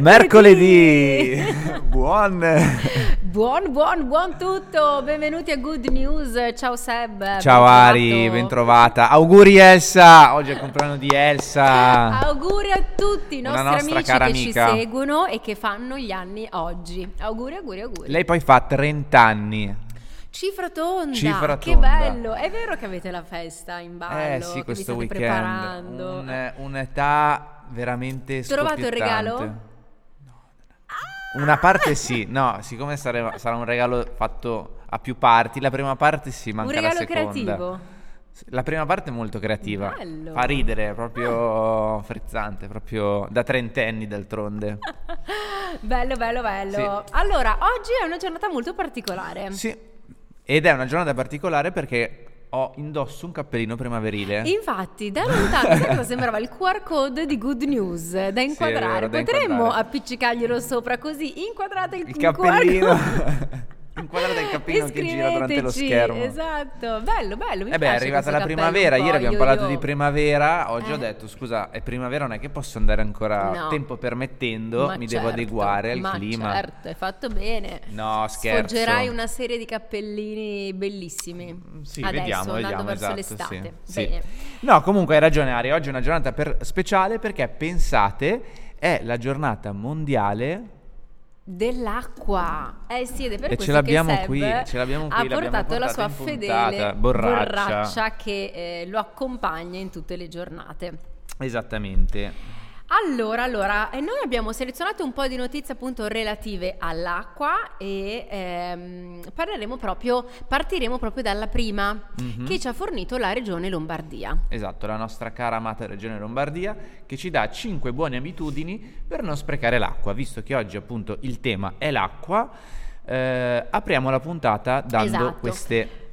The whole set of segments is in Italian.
mercoledì! Mercoledì! Buon! buon, buon, buon tutto! Benvenuti a Good News. Ciao Seb. Ciao Ari, bentrovata. Auguri Elsa! Oggi è il compleanno di Elsa. Auguri a tutti i nostri amici che amica. ci seguono e che fanno gli anni oggi. Auguri, auguri, auguri. Lei poi fa 30 anni. Cifra tonda, Cifra che tonda. bello! È vero che avete la festa in ballo? eh che sì, questo state weekend. preparando? Un- un'età veramente Trovato il regalo? Una parte sì, no, siccome sare- sarà un regalo fatto a più parti, la prima parte sì, Un manca regalo la seconda. creativo? La prima parte è molto creativa, Bello. fa ridere, proprio frizzante, proprio da trentenni d'altronde. Bello, bello, bello. Allora, oggi è una giornata molto particolare. Sì, ed è una giornata particolare perché ho indosso un cappellino primaverile. Infatti, da lontano sai cosa sembrava il QR code di Good News da inquadrare. vero, da Potremmo inquadrare. appiccicarglielo sopra così inquadrate il, il QR cappellino, code. inquadrate il cappellino che gira durante lo schermo. Esatto, bello, bello. Mi Eh beh, è arrivata la primavera, ieri abbiamo parlato yo-yo. di primavera, oggi Eh. ho detto scusa, è primavera, non è che posso andare ancora No. tempo permettendo, Ma mi devo certo, adeguare al ma clima. certo, hai fatto bene. No, scherzo. Sfoggerai una serie di cappellini bellissimi. Mm, Sì, Adesso, vediamo, vediamo, verso esatto, l'estate. sì, sì. No, comunque hai ragione Ari, oggi è una giornata per- speciale perché pensate, è la giornata mondiale Dell'acqua. Eh sì, ed è per E questo ce l'abbiamo qui, ce l'abbiamo qui, ha portato la sua fedele puntata, borraccia. che eh, lo accompagna in tutte le giornate. Esattamente. Allora, allora, eh, noi abbiamo selezionato un po' di notizie appunto relative all'acqua e ehm, parleremo proprio, partiremo proprio dalla prima Mhm. che ci ha fornito la regione Lombardia. Esatto, la nostra cara amata regione Lombardia che ci dà 5 buone abitudini per non sprecare l'acqua, visto che oggi appunto il tema è l'acqua. eh, apriamo la puntata dando Esatto. queste,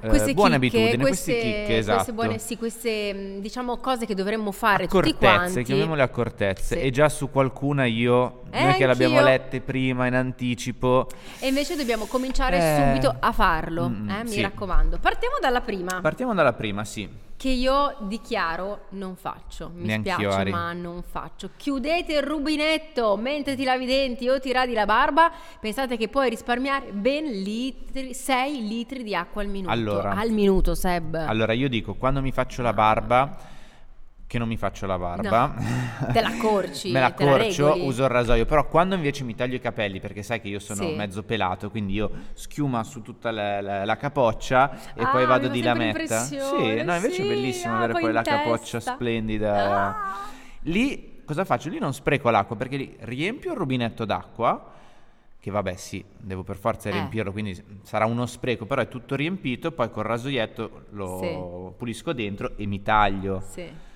eh, Queste buone chicche, abitudini, queste, queste chicche, esatto. queste buone, sì, queste mh, diciamo cose che dovremmo fare tutti accortezze, quanti. chiamiamole accortezze. Sì. E già su qualcuna io, Eh, noi che l'abbiamo lette prima in anticipo, E invece dobbiamo cominciare Eh, subito a farlo, mm, eh, mi sì. raccomando. Partiamo dalla prima, partiamo dalla prima, sì. Che io dichiaro non faccio. Mi Neanch'io, spiace, Ari. ma non faccio. Chiudete il rubinetto mentre ti lavi i denti o ti radi la barba. Pensate che puoi risparmiare ben litri, 6 litri di acqua al minuto. Allora. al minuto, Seb. Allora io dico, quando mi faccio la barba, che non mi faccio la barba, No, te la accorci, me la te la uso il rasoio, però quando invece mi taglio i capelli, perché sai che io sono Sì. mezzo pelato, quindi io schiuma su tutta la, la- la capoccia e Ah, poi vado di lametta. Sì, no, invece sì, è bellissimo ah, avere poi poi la capoccia testa. splendida. Ah. Lì cosa faccio? Lì non spreco l'acqua perché lì riempio il rubinetto d'acqua. Che vabbè, sì, devo per forza Eh. riempirlo, quindi sarà uno spreco, però è tutto riempito. Poi col rasoietto lo Sì. pulisco dentro e mi taglio. Sì.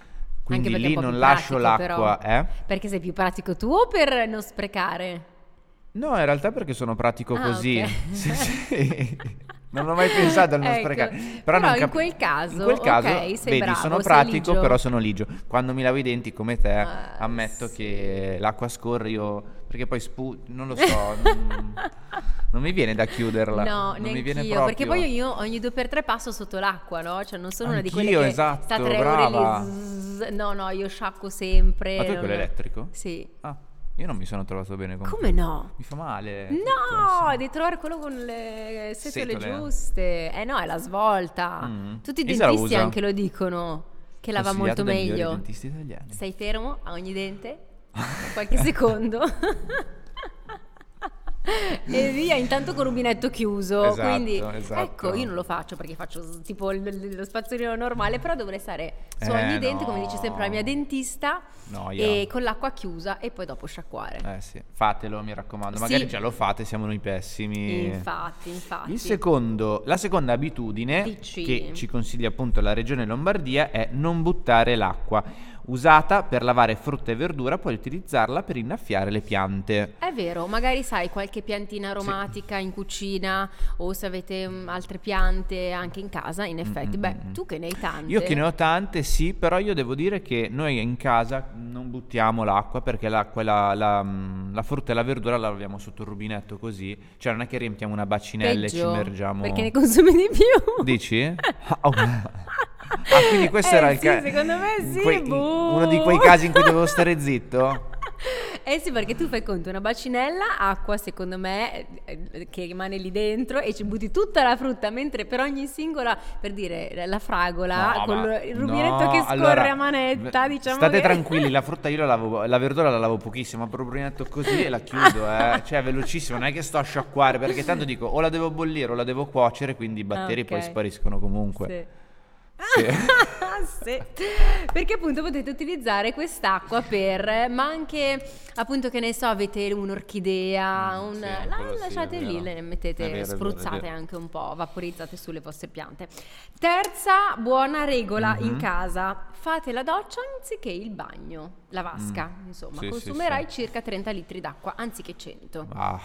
Quindi Anche lì non lascio pratico, l'acqua, però. eh? Perché sei più pratico tu o per non sprecare? No, in realtà perché sono pratico Ah, così. ok. Sì, sì. Non ho mai pensato a non Ecco. sprecare. Però non in quel caso, in quel caso, ok, sei vedi, bravo, sono pratico, però sono ligio. Quando mi lavo i denti come te, Ah, ammetto sì. che l'acqua scorre io perché poi spu non lo so, non, non mi viene da chiuderla. No, non mi viene proprio. perché poi io ogni due per tre passo sotto l'acqua, no? Cioè non sono una di quelle Anch'io, che esatto, sta tre brava. ore lì. zzz, no, no, io sciacquo sempre. Ma tu hai quello elettrico? Sì. Ah, io non mi sono trovato bene con Come no? Mi fa male. No, devi trovare quello con le setole Setole. giuste. Eh no, è la svolta. Mm. Tutti i la dentisti anche lo dicono, che lava Consigliato molto meglio. dentisti italiani. Stai fermo a ogni dente, qualche secondo. e via, intanto con rubinetto chiuso. Esatto, quindi, esatto. ecco, io non lo faccio perché faccio tipo il- lo spazzolino normale, però dovrei stare su Eh, ogni dente, come no. dice sempre la mia dentista, Noia. e con l'acqua chiusa e poi dopo sciacquare. Eh sì, fatelo, mi raccomando. Sì. Magari già lo fate, siamo noi pessimi. Infatti, infatti. Il secondo, la seconda abitudine Dici. che ci consiglia appunto la regione Lombardia è non buttare l'acqua. Usata per lavare frutta e verdura, puoi utilizzarla per innaffiare le piante. È vero, magari sai qualche piantina aromatica in cucina o se avete mm, altre piante anche in casa, in effetti, mm, beh, tu che ne hai tante. Io che ne ho tante, sì, però io devo dire che noi in casa non buttiamo l'acqua perché l'acqua, la, la, mm, la frutta e la verdura la laviamo sotto il rubinetto così. Cioè non è che riempiamo una bacinella e ci Peggio, immergiamo. Perché ne consumi di più. Dici? Oh. Ah, quindi questo Eh era il sì, caso. secondo me sì, boh. Uno di quei casi in cui dovevo stare zitto? Eh sì, perché tu fai conto, una bacinella, acqua secondo me eh, che rimane lì dentro e ci butti tutta la frutta, mentre per ogni singola, per dire la fragola, No, con il rubinetto no, che scorre allora, a manetta, diciamo State che- tranquilli, la frutta io la lavo, la verdura la lavo pochissimo, proprio un rubinetto così e la chiudo, eh. Cioè, velocissimo, non è che sto a sciacquare, perché tanto dico o la devo bollire o la devo cuocere, quindi i batteri Ah, poi spariscono comunque. Sì. Sì. Sì. Perché appunto potete utilizzare quest'acqua per, ma anche appunto che ne so, avete un'orchidea, Mm, un, sì, la sì, lasciate è lì, vero. le mettete, vero, spruzzate vero. anche un po', vaporizzate sulle vostre piante. Terza buona regola in Mhm. casa, fate la doccia anziché il bagno, la vasca, insomma, Mm. Sì, sì, consumerai sì. circa 30 litri d'acqua anziché 100. Ah,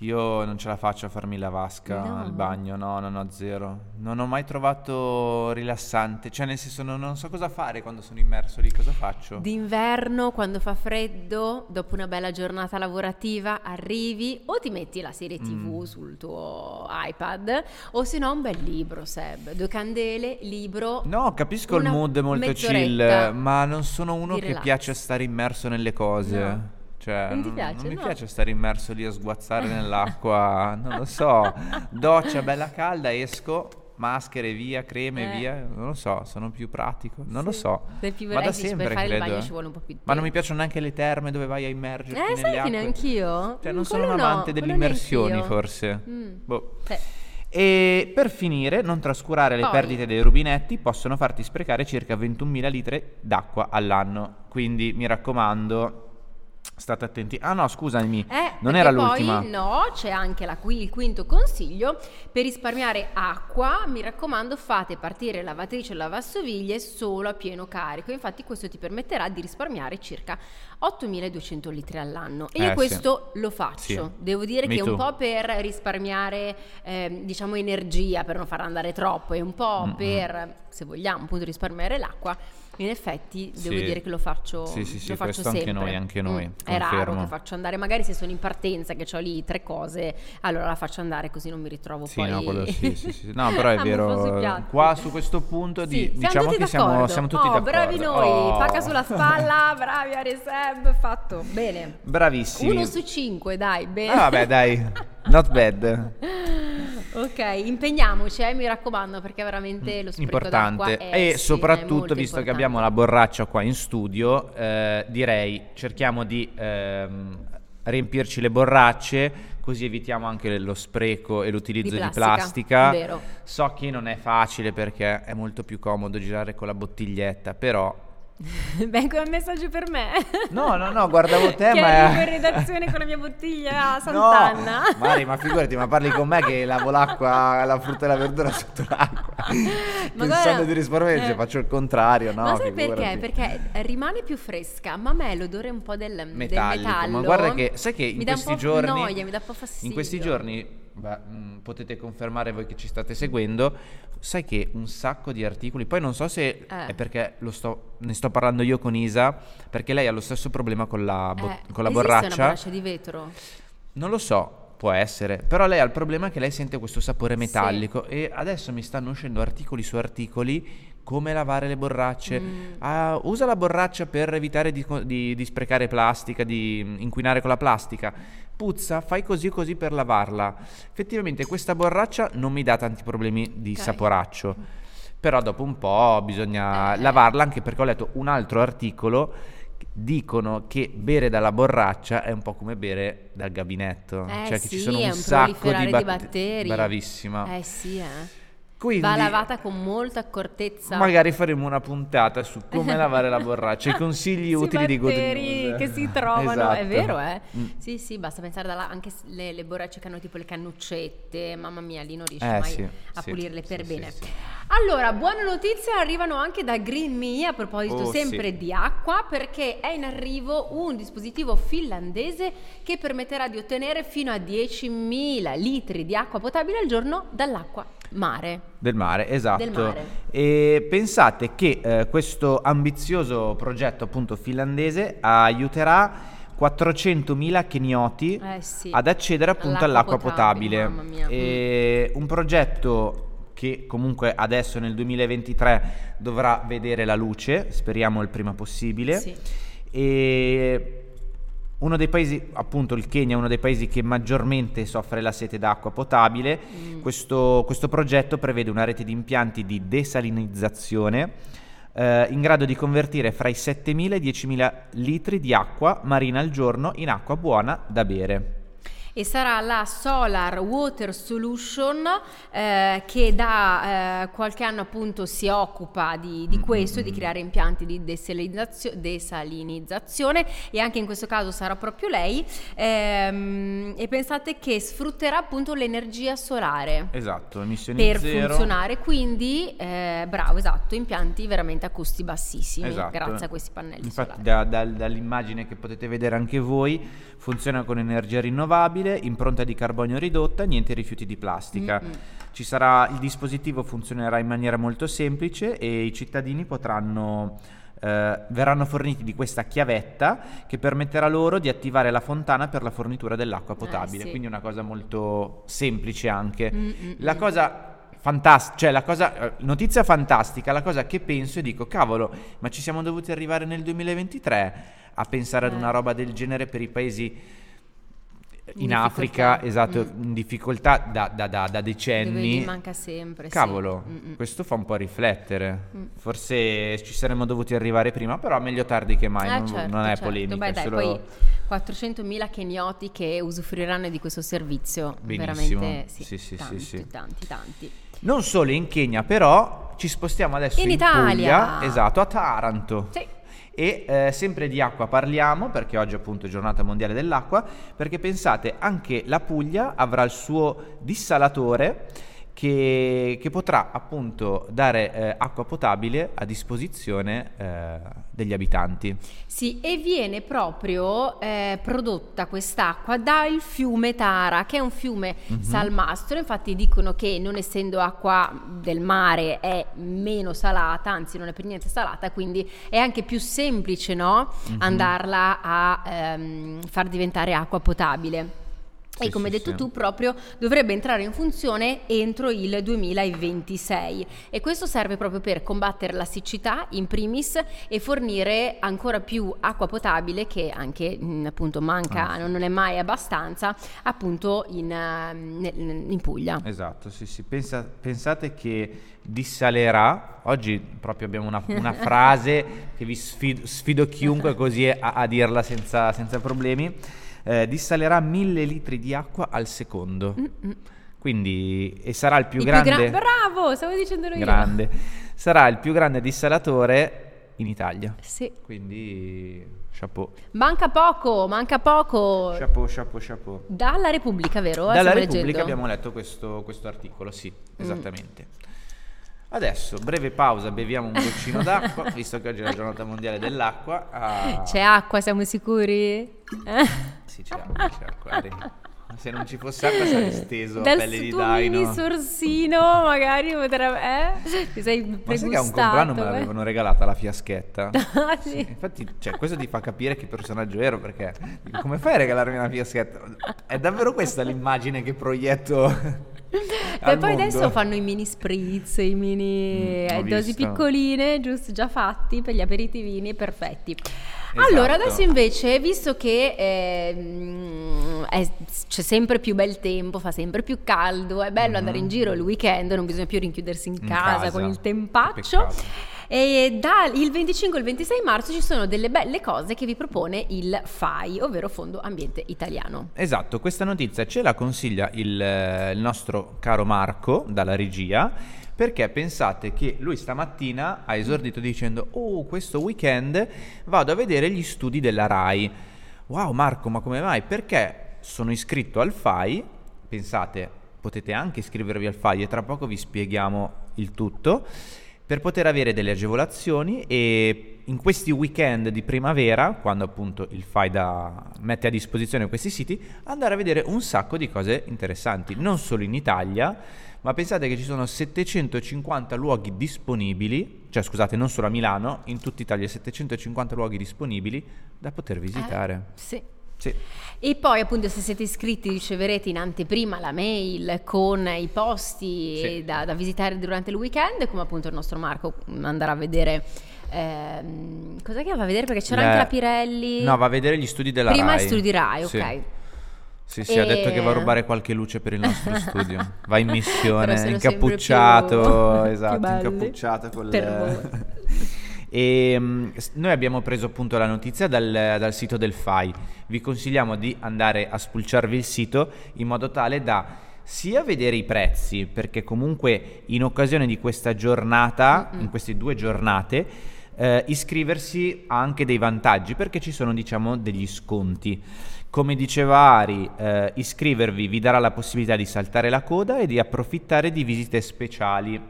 io non ce la faccio a farmi la vasca No. al bagno, no, no, no, zero. Non ho mai trovato rilassante, cioè nel senso non, non so cosa fare quando sono immerso lì, cosa faccio? D'inverno, quando fa freddo, dopo una bella giornata lavorativa, arrivi o ti metti la serie TV Mm. sul tuo iPad o se no un bel libro, Seb. Due candele, libro. No, capisco il mood molto chill, ma non sono uno che relax. piace stare immerso nelle cose. No. Cioè, Non ti piace, mi no? piace stare immerso lì a sguazzare nell'acqua, non lo so. Doccia bella calda, esco, maschere via, creme Eh. via, non lo so, sono più pratico, non lo Sì. so. Sei più Ma da sempre per fare il credo. bagno eh. ci vuole un po' più di Ma non mi piacciono neanche le terme dove vai a immergerti Eh, sai che neanch'io? Cioè, Mm, non sono quello un no, amante delle quello immersioni, forse. Mm. Boh. Sì. E per finire, non trascurare le Poi- perdite dei rubinetti possono farti sprecare circa 21.000 litri d'acqua all'anno. Quindi mi raccomando, state attenti. Ah no, scusami, Eh, non era l'ultima. Poi, no, c'è anche la il quinto consiglio. Per risparmiare acqua, mi raccomando, fate partire lavatrice e lavastoviglie solo a pieno carico. Infatti questo ti permetterà di risparmiare circa 8.200 litri all'anno. E io Eh, questo lo faccio. Sì. Devo dire Me che un too. po' per risparmiare, ehm, diciamo, energia, per non far andare troppo, e un po' Mm-mm. per, se vogliamo, appunto risparmiare l'acqua. In effetti devo Sì. dire che lo faccio, Sì, sì, sì, lo faccio questo anche sempre. noi, anche noi, Mm, È raro che faccio andare, magari se sono in partenza, che ho lì tre cose, allora la faccio andare così non mi ritrovo Sì, poi. no, quello sì, sì, sì. No, però è vero. Qua su questo punto di, diciamo che siamo, siamo tutti oh, d'accordo. bravi noi, Oh. pacca sulla spalla, bravi Areseb, fatto bene. Bravissimi. Uno su cinque, dai, bene. Ah, vabbè, dai. Not bad. ok, impegniamoci, eh, mi raccomando, perché veramente lo spreco importante è, e sì, soprattutto visto che importante. abbiamo la borraccia qua in studio eh, direi cerchiamo di ehm, riempirci le borracce così evitiamo anche lo spreco e l'utilizzo Di di plastica, plastica, vero. so che non è facile perché è molto più comodo girare con la bottiglietta però Beh, come messaggio per me. No, no, no, guardavo te, che ma- arrivo in redazione con la mia bottiglia a Sant'Anna. No, Mari, ma figurati, ma parli con me che lavo l'acqua, la frutta e la verdura sotto l'acqua. Pensando guarda- di risparmiare, eh. invece faccio il contrario, no? ma sai perché? figurati. Perché rimane più fresca, ma a me l'odore un po' del, del metallico. metallo. Ma guarda che sai che in un questi giorni noia, mi dà un po' fastidio. In questi giorni beh, mh, potete confermare voi che ci state seguendo, sai che un sacco di articoli, poi non so se Eh. è perché lo sto, ne sto parlando io con Isa, perché lei ha lo stesso problema con la, bo- Eh, con la borraccia. una borraccia di vetro? Non lo so, può essere, però lei ha il problema che lei sente questo sapore metallico e adesso mi stanno uscendo articoli su articoli come lavare le borracce. Mm. Ah, usa la borraccia per evitare di, di- di sprecare plastica, di inquinare con la plastica. Puzza, fai così e così per lavarla. Effettivamente questa borraccia non mi dà tanti problemi di Ok. saporaccio. Però dopo un po' bisogna Eh. lavarla anche perché ho letto un altro articolo dicono che bere dalla borraccia è un po' come bere dal gabinetto, Eh cioè che sì, ci sono un un sacco di, di batte- batteri. Bravissima. Eh sì, eh. Quindi Va lavata con molta accortezza. magari faremo una puntata su come lavare la borraccia, i consigli utili di Good News. che si trovano, Esatto. è vero, eh? Mm. Sì, sì, basta pensare alla, anche le, le borracce che hanno tipo le cannuccette, mamma mia, lì non riesci Eh, mai sì, a sì, pulirle per sì, bene. Allora, buone notizie arrivano anche da Green Me a proposito Oh, sempre sì. di acqua perché è in arrivo un dispositivo finlandese che permetterà di ottenere fino a 10.000 litri di acqua potabile al giorno dall'acqua mare. Del mare, esatto. Del mare. E pensate che eh, questo ambizioso progetto appunto finlandese aiuterà 400.000 kenioti Eh sì. ad accedere appunto All'acqua all'acqua potabile. potabile, mamma mia. Mm. Un progetto che comunque adesso nel 2023 dovrà vedere la luce, speriamo il prima possibile. Sì. E uno dei paesi, appunto il Kenya, è uno dei paesi che maggiormente soffre la sete d'acqua potabile. Mm. Questo, questo, progetto prevede una rete di impianti di desalinizzazione eh, in grado di convertire fra i 7.000 e i 10.000 litri di acqua marina al giorno in acqua buona da bere e sarà la Solar Water Solution eh, che da eh, qualche anno appunto si occupa di, di questo, di creare impianti di desalinizzazione, desalinizzazione e anche in questo caso sarà proprio lei ehm, e pensate che sfrutterà appunto l'energia solare. Esatto, emissioni per zero. funzionare, quindi eh, bravo, esatto, impianti veramente a costi bassissimi esatto. grazie a questi pannelli Infatti da, da, dall'immagine che potete vedere anche voi funziona con energia rinnovabile rinnovabile, impronta di carbonio ridotta, niente rifiuti di plastica. Mm-hmm. Ci sarà, il dispositivo funzionerà in maniera molto semplice e i cittadini potranno eh, verranno forniti di questa chiavetta che permetterà loro di attivare la fontana per la fornitura dell'acqua eh, potabile. Eh, sì. Quindi una cosa molto semplice anche. Mm-hmm. La cosa fantastica, cioè la cosa, eh, notizia fantastica, la cosa che penso e dico, cavolo, ma ci siamo dovuti arrivare nel 2023 a pensare eh. ad una roba del genere per i paesi in, Africa, esatto, mm. in difficoltà da, da, da, da decenni. Dove manca sempre. Cavolo, sì. questo fa un po' riflettere. Mm. Forse ci saremmo dovuti arrivare prima, però meglio tardi che mai, eh, non, certo, non, è certo. polemica. Beh, dai, solo... poi 400.000 kenyoti che usufruiranno di questo servizio. Benissimo. Veramente, sì, sì, sì, tanti, sì, sì. tanti, tanti. Non solo in Kenya, però ci spostiamo adesso in, in Italia. Puglia, esatto, a Taranto. Sì. E eh, sempre di acqua parliamo, perché oggi appunto è giornata mondiale dell'acqua, perché pensate anche la Puglia avrà il suo dissalatore che, che potrà appunto dare eh, acqua potabile a disposizione eh, degli abitanti. Sì, e viene proprio eh, prodotta quest'acqua dal fiume Tara, che è un fiume mm-hmm. salmastro, infatti dicono che non essendo acqua del mare è meno salata, anzi non è per niente salata, quindi è anche più semplice no? mm-hmm. andarla a ehm, far diventare acqua potabile. E come hai detto tu proprio dovrebbe entrare in funzione entro il 2026 e questo serve proprio per combattere la siccità in primis e fornire ancora più acqua potabile che anche mh, appunto manca, ah, sì. non è mai abbastanza appunto in, uh, in Puglia. Esatto, sì sì, Pensa, pensate che dissalerà, oggi proprio abbiamo una, una frase che vi sfido, sfido chiunque così a, a dirla senza, senza problemi eh, dissalerà mille litri di acqua al secondo. Mm-mm. Quindi, e sarà il più il grande. Più gra- bravo, stavo dicendo io. Grande. Sarà il più grande dissalatore in Italia. Sì. Quindi, chapeau. Manca poco, manca poco. Chapeau, chapeau, chapeau. Dalla Repubblica, vero? Dalla Repubblica leggendo. abbiamo letto questo, questo articolo, sì, mm. esattamente. Adesso, breve pausa, beviamo un goccino d'acqua, visto che oggi è la giornata mondiale dell'acqua. Ah. C'è acqua, siamo sicuri? Sì, c'è acqua, c'è acqua. Se non ci fosse acqua sarei steso Dal pelle di daino. Dal sorsino magari potrebbe... Eh? Ti sei pregustato. Ma sai che a un compleanno me l'avevano regalata la fiaschetta? ah, sì. sì. Infatti, cioè, questo ti fa capire che personaggio ero, perché come fai a regalarmi una fiaschetta? È davvero questa l'immagine che proietto... E poi mondo. adesso fanno i mini spritz, i mini mm, dosi visto. piccoline, giusto, già fatti per gli aperitivini, perfetti. Esatto. Allora, adesso invece, visto che eh, è, c'è sempre più bel tempo, fa sempre più caldo, è bello mm andare in giro il weekend, non bisogna più rinchiudersi in, in casa, casa, con il tempaccio. E dal 25 al 26 marzo ci sono delle belle cose che vi propone il FAI, ovvero Fondo Ambiente Italiano. Esatto, questa notizia ce la consiglia il, eh, il nostro caro Marco dalla regia perché pensate che lui stamattina ha esordito dicendo oh questo weekend vado a vedere gli studi della RAI. Wow Marco, ma come mai? Perché sono iscritto al FAI, pensate potete anche iscrivervi al FAI e tra poco vi spieghiamo il tutto per poter avere delle agevolazioni e in questi weekend di primavera, quando appunto il FAIDA mette a disposizione questi siti, andare a vedere un sacco di cose interessanti, non solo in Italia, ma pensate che ci sono 750 luoghi disponibili, cioè scusate, non solo a Milano, in tutta Italia 750 luoghi disponibili da poter visitare. Eh, sì. Sì. E poi appunto se siete iscritti riceverete in anteprima la mail con i posti sì. da, da, visitare durante il weekend, come appunto il nostro Marco andrà a vedere ehm, cos'è che va a vedere? Perché c'era Le- anche la Pirelli. No, va a vedere gli studi della Prima Rai. gli studi di Rai, Sì. ok. Sì, sì, ha detto che va a E- rubare qualche luce per il nostro studio. Va in missione, incappucciato, più- esatto, più incappucciato col... per voi. E s- noi abbiamo preso appunto la notizia dal, dal sito del FAI. Vi consigliamo di andare a spulciarvi il sito in modo tale da sia vedere i prezzi, perché comunque in occasione di questa giornata, in queste due giornate, eh, iscriversi ha anche dei vantaggi perché ci sono diciamo degli sconti. Come diceva Ari, eh, iscrivervi vi darà la possibilità di saltare la coda e di approfittare di visite speciali.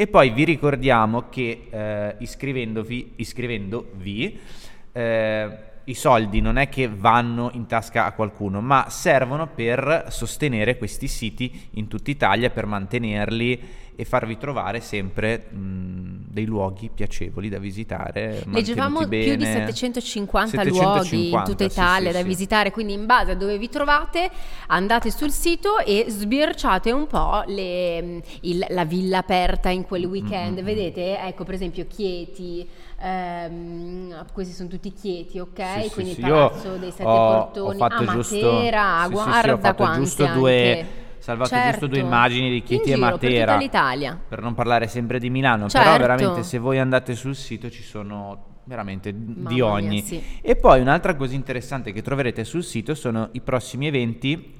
E poi vi ricordiamo che eh, iscrivendovi, iscrivendovi eh, i soldi non è che vanno in tasca a qualcuno, ma servono per sostenere questi siti in tutta Italia, per mantenerli e farvi trovare sempre mh, dei luoghi piacevoli da visitare. Leggevamo mantenuti più di bene. 750, luoghi in 750, tutta Italia sì, da sì. visitare, quindi in base a dove vi trovate andate sul sito e sbirciate un po' le- il- la villa aperta in quel weekend. Mm-hmm. Vedete, ecco per esempio Chieti, ehm, questi sono tutti Chieti, ok? Sì, quindi sì, il Palazzo dei Sette ho- Portoni, ho fatto ah, giusto- Matera, sì, sì, sì, ho guarda fatto quanti giusto due- anche. Salvato giusto due immagini di Chieti e Matera. Per non parlare sempre di Milano, però Certo. veramente se voi andate sul sito ci sono veramente di Mamma mia, ogni. sì. E poi un'altra cosa interessante che troverete sul sito sono i prossimi eventi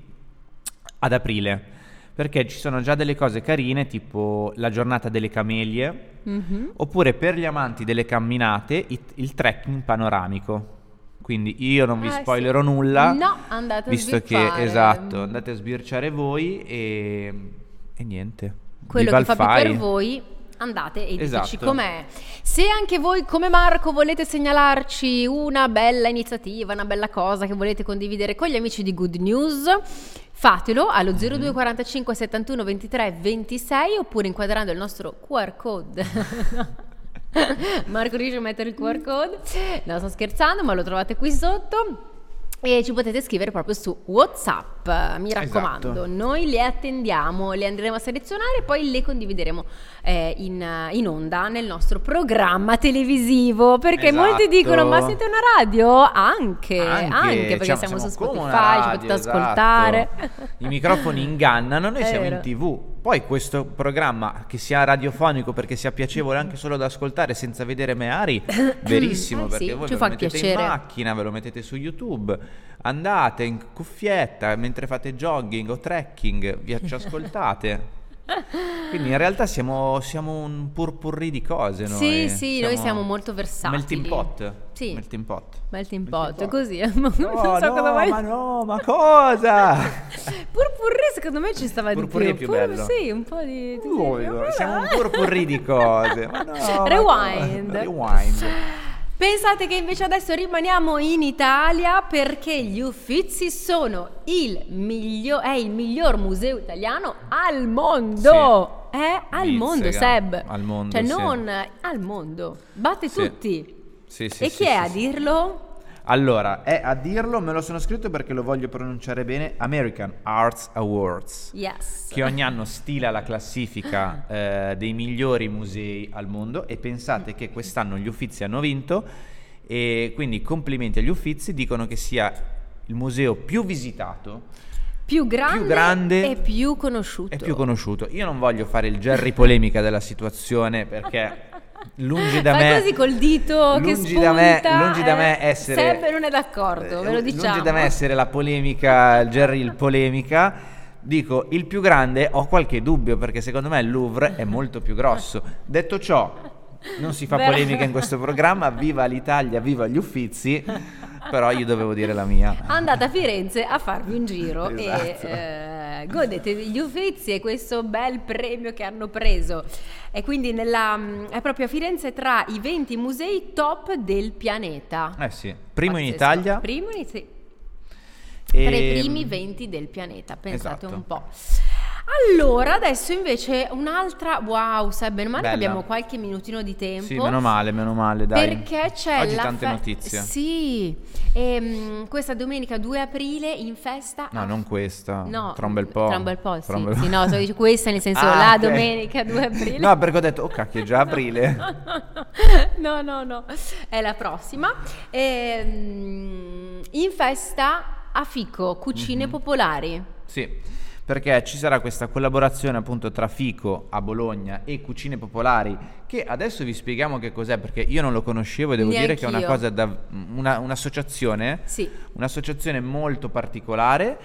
ad aprile, perché ci sono già delle cose carine, tipo la giornata delle camelie, Mhm. oppure per gli amanti delle camminate i- il trekking panoramico. Quindi io non vi sì. spoilerò nulla, No, andate a visto che sbirciare. esatto, andate a sbirciare voi e, e niente. quello che fa più per voi andate e diteci Esatto. com'è se anche voi come Marco volete segnalarci una bella iniziativa una bella cosa che volete condividere con gli amici di Good News fatelo allo Mhm. 02 45 71 23 26 oppure inquadrando il nostro QR code Marco riesce a mettere il QR code. No sto scherzando ma lo trovate qui sotto. E ci potete scrivere proprio su WhatsApp, mi raccomando. Esatto. Noi le attendiamo, le andremo a selezionare e poi le condivideremo eh, in, in onda nel nostro programma televisivo. Perché molti Esatto. dicono: Ma siete una radio? Anche, anche, Anche, perché cioè, siamo, su come una Spotify, ci radio, potete esatto. ascoltare. I microfoni ingannano, noi È siamo vero. in tv. Poi questo programma che sia radiofonico perché sia piacevole anche solo da ascoltare senza vedere Meari, verissimo, Eh perché sì, voi ci ve lo mettete piacere. in macchina, ve lo mettete su YouTube, andate in cuffietta mentre fate jogging o trekking, vi ci ascoltate. Quindi in realtà siamo, siamo un purpurri di cose noi. Sì, sì, noi siamo molto versatili. Melting pot. Sì. Melting pot. Melting pot, pot. così. non so No, cosa no, vuoi- ma no, ma cosa? Purpurri secondo me ci stava Purpurri di è più. più bello. Sì, un po' di... Uh, siamo un purpurri di cose. Ma no, ma Rewind. no. Rewind. Pensate che invece adesso rimaniamo in Italia perché gli Uffizi sono il miglior, è il miglior museo italiano al mondo. È al Vizzega. mondo, Seb. Al mondo, Cioè sì. non al mondo. Batte Sì. tutti. Sì, sì, e sì, chi sì, è a sì. dirlo? Allora, è a dirlo, me lo sono scritto perché lo voglio pronunciare bene, American Arts Awards. Yes. che ogni anno stila la classifica eh, dei migliori musei al mondo e pensate che quest'anno gli Uffizi hanno vinto e quindi complimenti agli Uffizi, dicono che sia il museo più visitato Più grande, più grande e più conosciuto. più conosciuto. Io non voglio fare il Jerry polemica della situazione perché lungi da Fai me così col dito che lungi da me, lungi da me eh. essere Seb non è d'accordo, ve lo eh, diciamo. Lungi da me essere la polemica, Jerry il polemica. Dico, il più grande ho qualche dubbio perché secondo me il Louvre è molto più grosso. Detto ciò, non si fa polemica in questo programma, viva l'Italia, viva gli Uffizi, però io dovevo dire la mia. andate a Firenze a farvi un giro Esatto. e eh, godetevi gli Uffizi e questo bel premio che hanno preso. E quindi nella, mm, è proprio a Firenze tra i 20 musei top del pianeta. Eh sì, primo in Pazzesco. Italia. Primo in sì, e- tra i primi 20 del pianeta, pensate Esatto. un po'. Allora, adesso invece un'altra. Wow, sai bene male che Bella. abbiamo qualche minutino di tempo. Sì, meno male, meno male, dai. Perché c'è Oggi la tante fe- notizie. Sì, Ehm, questa domenica 2 aprile in festa. No, a- non questa. No, Tra un bel po'. Tra un bel po', sì. Bel- sì, no, dicendo questa nel senso Ah, la ok. domenica 2 aprile. No, perché ho detto, oh cacchio, è già aprile. no, no, no, è la prossima. Ehm, in festa a Fico, cucine Mhm. popolari. Sì, perché ci sarà questa collaborazione appunto tra Fico a Bologna e Cucine Popolari, che adesso vi spieghiamo che cos'è, perché io non lo conoscevo e devo dire che è una Neanch'io. cosa da una- un'associazione, Sì. un'associazione molto particolare.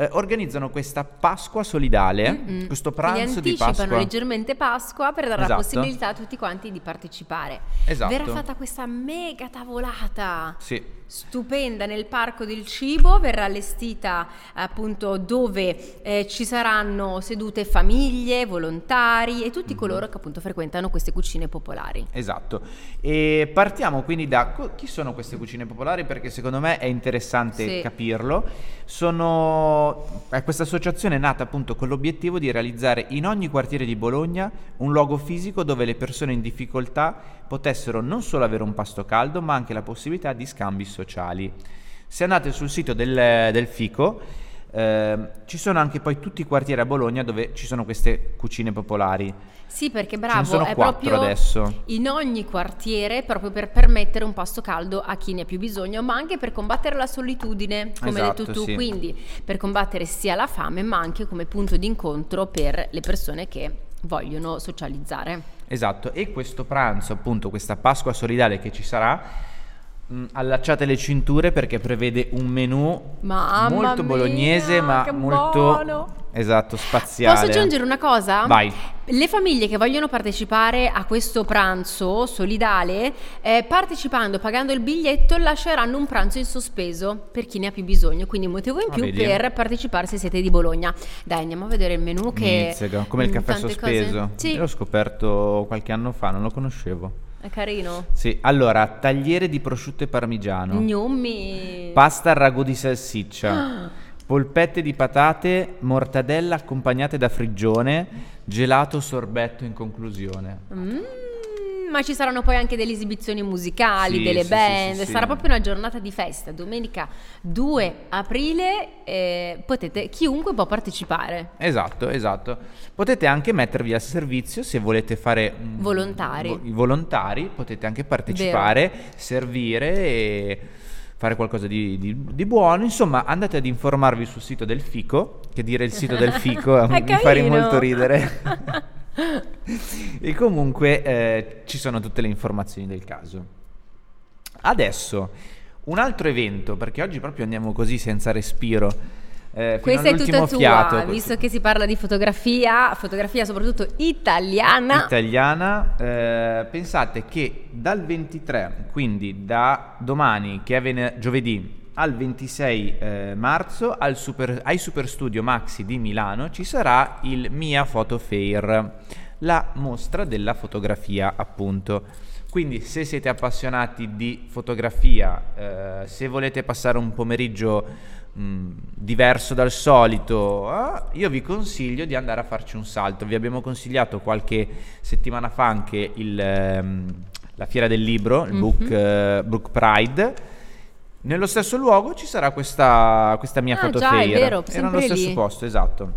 Eh, organizzano questa Pasqua solidale, Mm-mm. questo pranzo di anticipano Pasqua. leggermente Pasqua per dare la Esatto. possibilità a tutti quanti di partecipare. Esatto. Verrà fatta questa mega tavolata. Sì, Stupenda nel parco del cibo, verrà allestita appunto dove eh, ci saranno sedute famiglie, volontari e tutti coloro che appunto frequentano queste cucine popolari. Esatto, e partiamo quindi da co- chi sono queste cucine popolari perché secondo me è interessante Sì. capirlo. Sono è questa associazione è nata appunto con l'obiettivo di realizzare in ogni quartiere di Bologna un luogo fisico dove le persone in difficoltà potessero non solo avere un pasto caldo ma anche la possibilità di scambi sociali. Se andate sul sito del, del Fico ehm, ci sono anche poi tutti i quartieri a Bologna dove ci sono queste cucine popolari. Sì, perché bravo, sono è proprio adesso. in ogni quartiere proprio per permettere un pasto caldo a chi ne ha più bisogno, ma anche per combattere la solitudine, come hai Esatto, detto tu, sì. quindi per combattere sia la fame, ma anche come punto di incontro per le persone che vogliono socializzare. Esatto, e questo pranzo, appunto, questa Pasqua solidale che ci sarà, mh, allacciate le cinture perché prevede un menù Mamma molto mia, bolognese, ma che molto buono! esatto, spaziale. Posso aggiungere una cosa? Vai. Le famiglie che vogliono partecipare a questo pranzo solidale, eh, partecipando, pagando il biglietto, lasceranno un pranzo in sospeso per chi ne ha più bisogno. Quindi un motivo in Ah, più vedi? per partecipare se siete di Bologna. Dai, andiamo a vedere il menù che... Mizzega, come il mm, caffè sospeso. cose- Sì, l'ho scoperto qualche anno fa, non lo conoscevo. È carino. Sì, allora, tagliere di prosciutto e parmigiano, Gnommi. pasta al ragù di salsiccia, polpette di patate, mortadella accompagnate da frigione, gelato sorbetto in conclusione. Mm, ma ci saranno poi anche delle esibizioni musicali, Sì, delle sì, band, sì, sarà proprio una giornata di festa. Domenica 2 aprile eh, potete, chiunque può partecipare. Esatto, esatto. Potete anche mettervi al servizio se volete fare un- Volontari. vo- i volontari, potete anche partecipare, servire e fare qualcosa di, di- di buono. Insomma, andate ad informarvi sul sito del Fico, che dire il sito del Fico mi fa carino. molto ridere. e comunque eh, ci sono tutte le informazioni del caso. Adesso, un altro evento, perché oggi proprio andiamo così senza respiro. eh, fino Questa è tutta tua, fiato, così. visto che si parla di fotografia, fotografia soprattutto italiana. italiana. eh, pensate che dal 23, quindi da domani, che è vene- giovedì, al 26 eh, marzo, al super- ai Super Studio Maxi di Milano ci sarà il Mia Photo Fair, la mostra della fotografia, appunto. Quindi, se siete appassionati di fotografia, eh, se volete passare un pomeriggio mh, diverso dal solito, ah, io vi consiglio di andare a farci un salto. Vi abbiamo consigliato qualche settimana fa anche il, ehm, la fiera del libro, il Mhm. book, eh, Book Pride. Nello stesso luogo ci sarà questa, questa mia Ah, foto già, è vero, Era nello stesso lì. posto, esatto.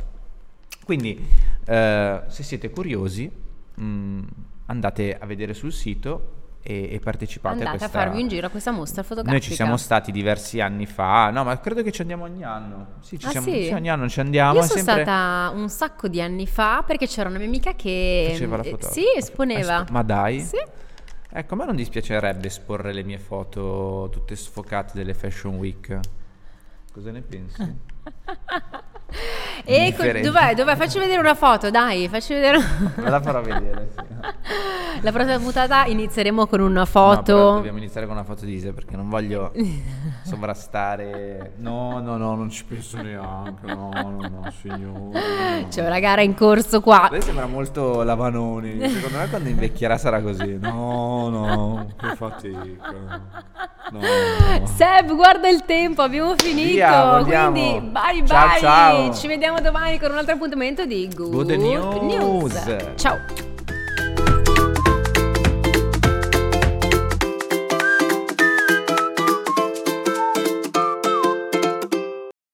Quindi, eh, se siete curiosi, mh, andate a vedere sul sito e, e partecipate Andate a a questa... farvi un giro a questa mostra fotografica. Noi ci siamo stati diversi anni fa, no, ma credo che ci andiamo ogni anno. Sì, ci Ah, siamo, sì? ogni anno ci andiamo. Io sono sempre- stata un sacco di anni fa perché c'era una mia amica che Faceva la foto. sì, esponeva. Esp- ma dai? Sì. Ecco, a me non dispiacerebbe esporre le mie foto tutte sfocate delle Fashion Week. Cosa ne pensi? E co- Indifferente. dov'è? Dov'è? Facci vedere una foto, dai, facci vedere. La farò vedere, sì. La prossima puntata inizieremo con una No, foto. dobbiamo iniziare con una foto di Isa perché non voglio sovrastare. No, no, no, non ci penso neanche. No, no, no, signore. no. C'è una gara in corso qua. Lei sembra molto Lavanoni. Secondo me quando invecchierà sarà così. No, no, che fatica. No. Seb, guarda il tempo, abbiamo finito. Via, quindi bye Ciao, bye. ciao. Ci vediamo domani con un altro appuntamento di Good, Good news. Ciao.